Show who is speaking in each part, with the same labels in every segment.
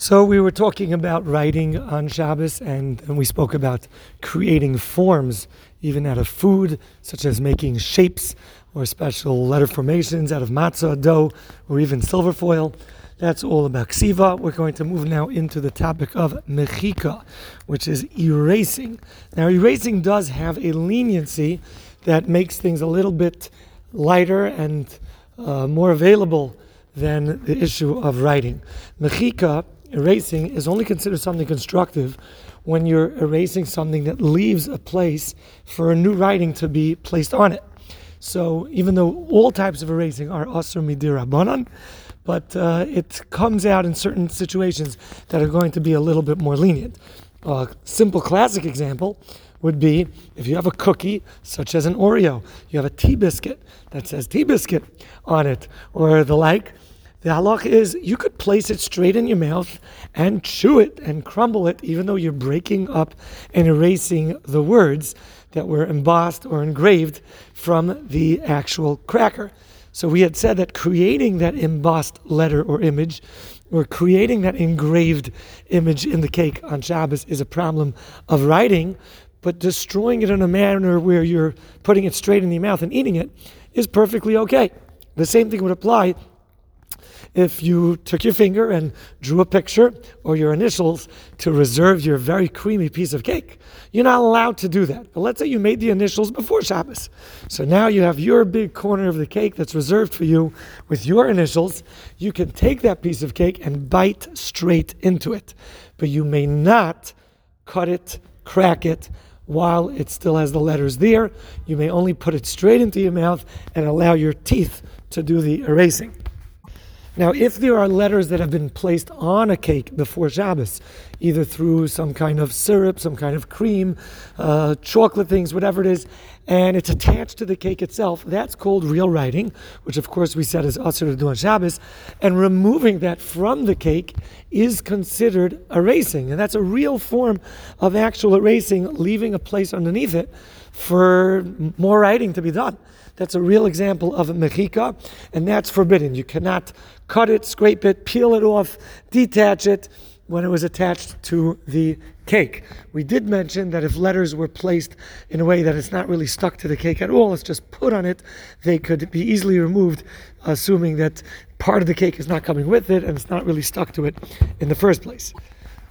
Speaker 1: So we were talking about writing on Shabbos, and, and we spoke about creating forms, even out of food, such as making shapes or special letter formations out of matzah dough or even silver foil. That's all about ksiva. We're going to move now into the topic of mechika, which is erasing. Now, erasing does have a leniency that makes things a little bit lighter and uh, more available than the issue of writing. Mechika erasing is only considered something constructive when you're erasing something that leaves a place for a new writing to be placed on it. So even though all types of erasing are assur midirabanan, but uh, it comes out in certain situations that are going to be a little bit more lenient. A simple classic example would be if you have a cookie, such as an Oreo, you have a tea biscuit that says tea biscuit on it, or the like the halacha is you could place it straight in your mouth and chew it and crumble it, even though you're breaking up and erasing the words that were embossed or engraved from the actual cracker. So we had said that creating that embossed letter or image, or creating that engraved image in the cake on Shabbos is a problem of writing, but destroying it in a manner where you're putting it straight in your mouth and eating it is perfectly okay. The same thing would apply if you took your finger and drew a picture or your initials to reserve your very creamy piece of cake. You're not allowed to do that. But let's say you made the initials before Shabbos. So now you have your big corner of the cake that's reserved for you with your initials. You can take that piece of cake and bite straight into it. But you may not cut it, crack it, while it still has the letters there. You may only put it straight into your mouth and allow your teeth to do the erasing. Now, if there are letters that have been placed on a cake before Shabbos, either through some kind of syrup, some kind of cream, uh, chocolate things, whatever it is, and it's attached to the cake itself, that's called real writing, which of course we said is assur to do on Shabbos. And removing that from the cake is considered erasing. And that's a real form of actual erasing, leaving a place underneath it for more writing to be done. That's a real example of a mechika, and that's forbidden. You cannot cut it, scrape it, peel it off, detach it when it was attached to the cake. We did mention that if letters were placed in a way that it's not really stuck to the cake at all, it's just put on it, they could be easily removed, assuming that part of the cake is not coming with it and it's not really stuck to it in the first place.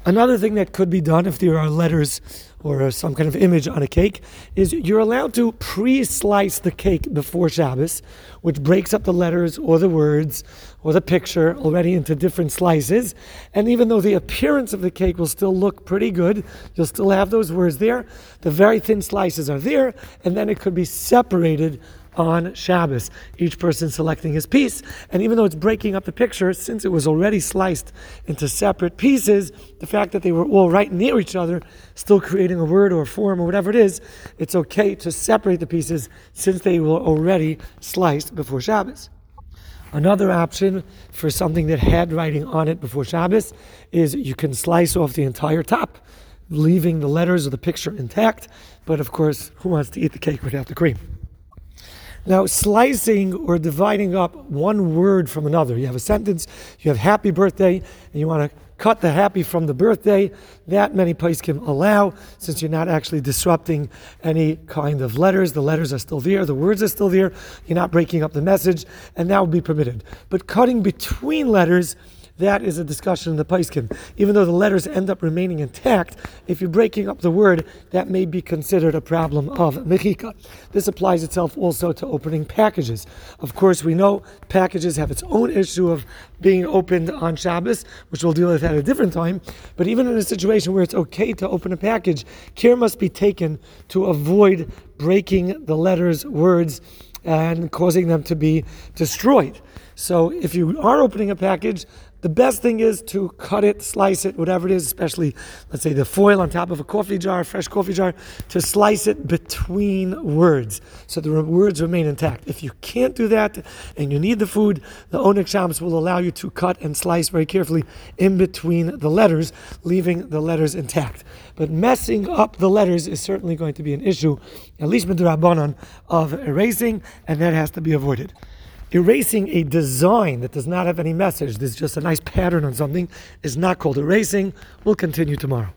Speaker 1: Another thing that could be done if there are letters or some kind of image on a cake is you're allowed to pre-slice the cake before Shabbos, which breaks up the letters or the words or the picture already into different slices. And even though the appearance of the cake will still look pretty good, you'll still have those words there. The very thin slices are there, and then it could be separated on Shabbos, each person selecting his piece. And even though it's breaking up the picture, since it was already sliced into separate pieces, the fact that they were all right near each other, still creating a word or a form or whatever it is, it's okay to separate the pieces since they were already sliced before Shabbos. Another option for something that had writing on it before Shabbos is you can slice off the entire top, leaving the letters or the picture intact. But of course, who wants to eat the cake without the cream? Now, slicing or dividing up one word from another. You have a sentence, you have happy birthday, and you want to cut the happy from the birthday. That many places can allow, since you're not actually disrupting any kind of letters. The letters are still there, the words are still there. You're not breaking up the message, and that will be permitted. But cutting between letters, that is a discussion in the Poskim. Even though the letters end up remaining intact, if you're breaking up the word, that may be considered a problem of mechika. This applies itself also to opening packages. Of course, we know packages have its own issue of being opened on Shabbos, which we'll deal with at a different time. But even in a situation where it's okay to open a package, care must be taken to avoid breaking the letters, words, and causing them to be destroyed. So if you are opening a package, the best thing is to cut it, slice it, whatever it is, especially, let's say, the foil on top of a coffee jar, fresh coffee jar, to slice it between words so the words remain intact. If you can't do that and you need the food, the Oneg Shams will allow you to cut and slice very carefully in between the letters, leaving the letters intact. But messing up the letters is certainly going to be an issue, at least with the Rabbanon, of erasing, and that has to be avoided. Erasing a design that does not have any message, there's just a nice pattern on something, is not called erasing. We'll continue tomorrow.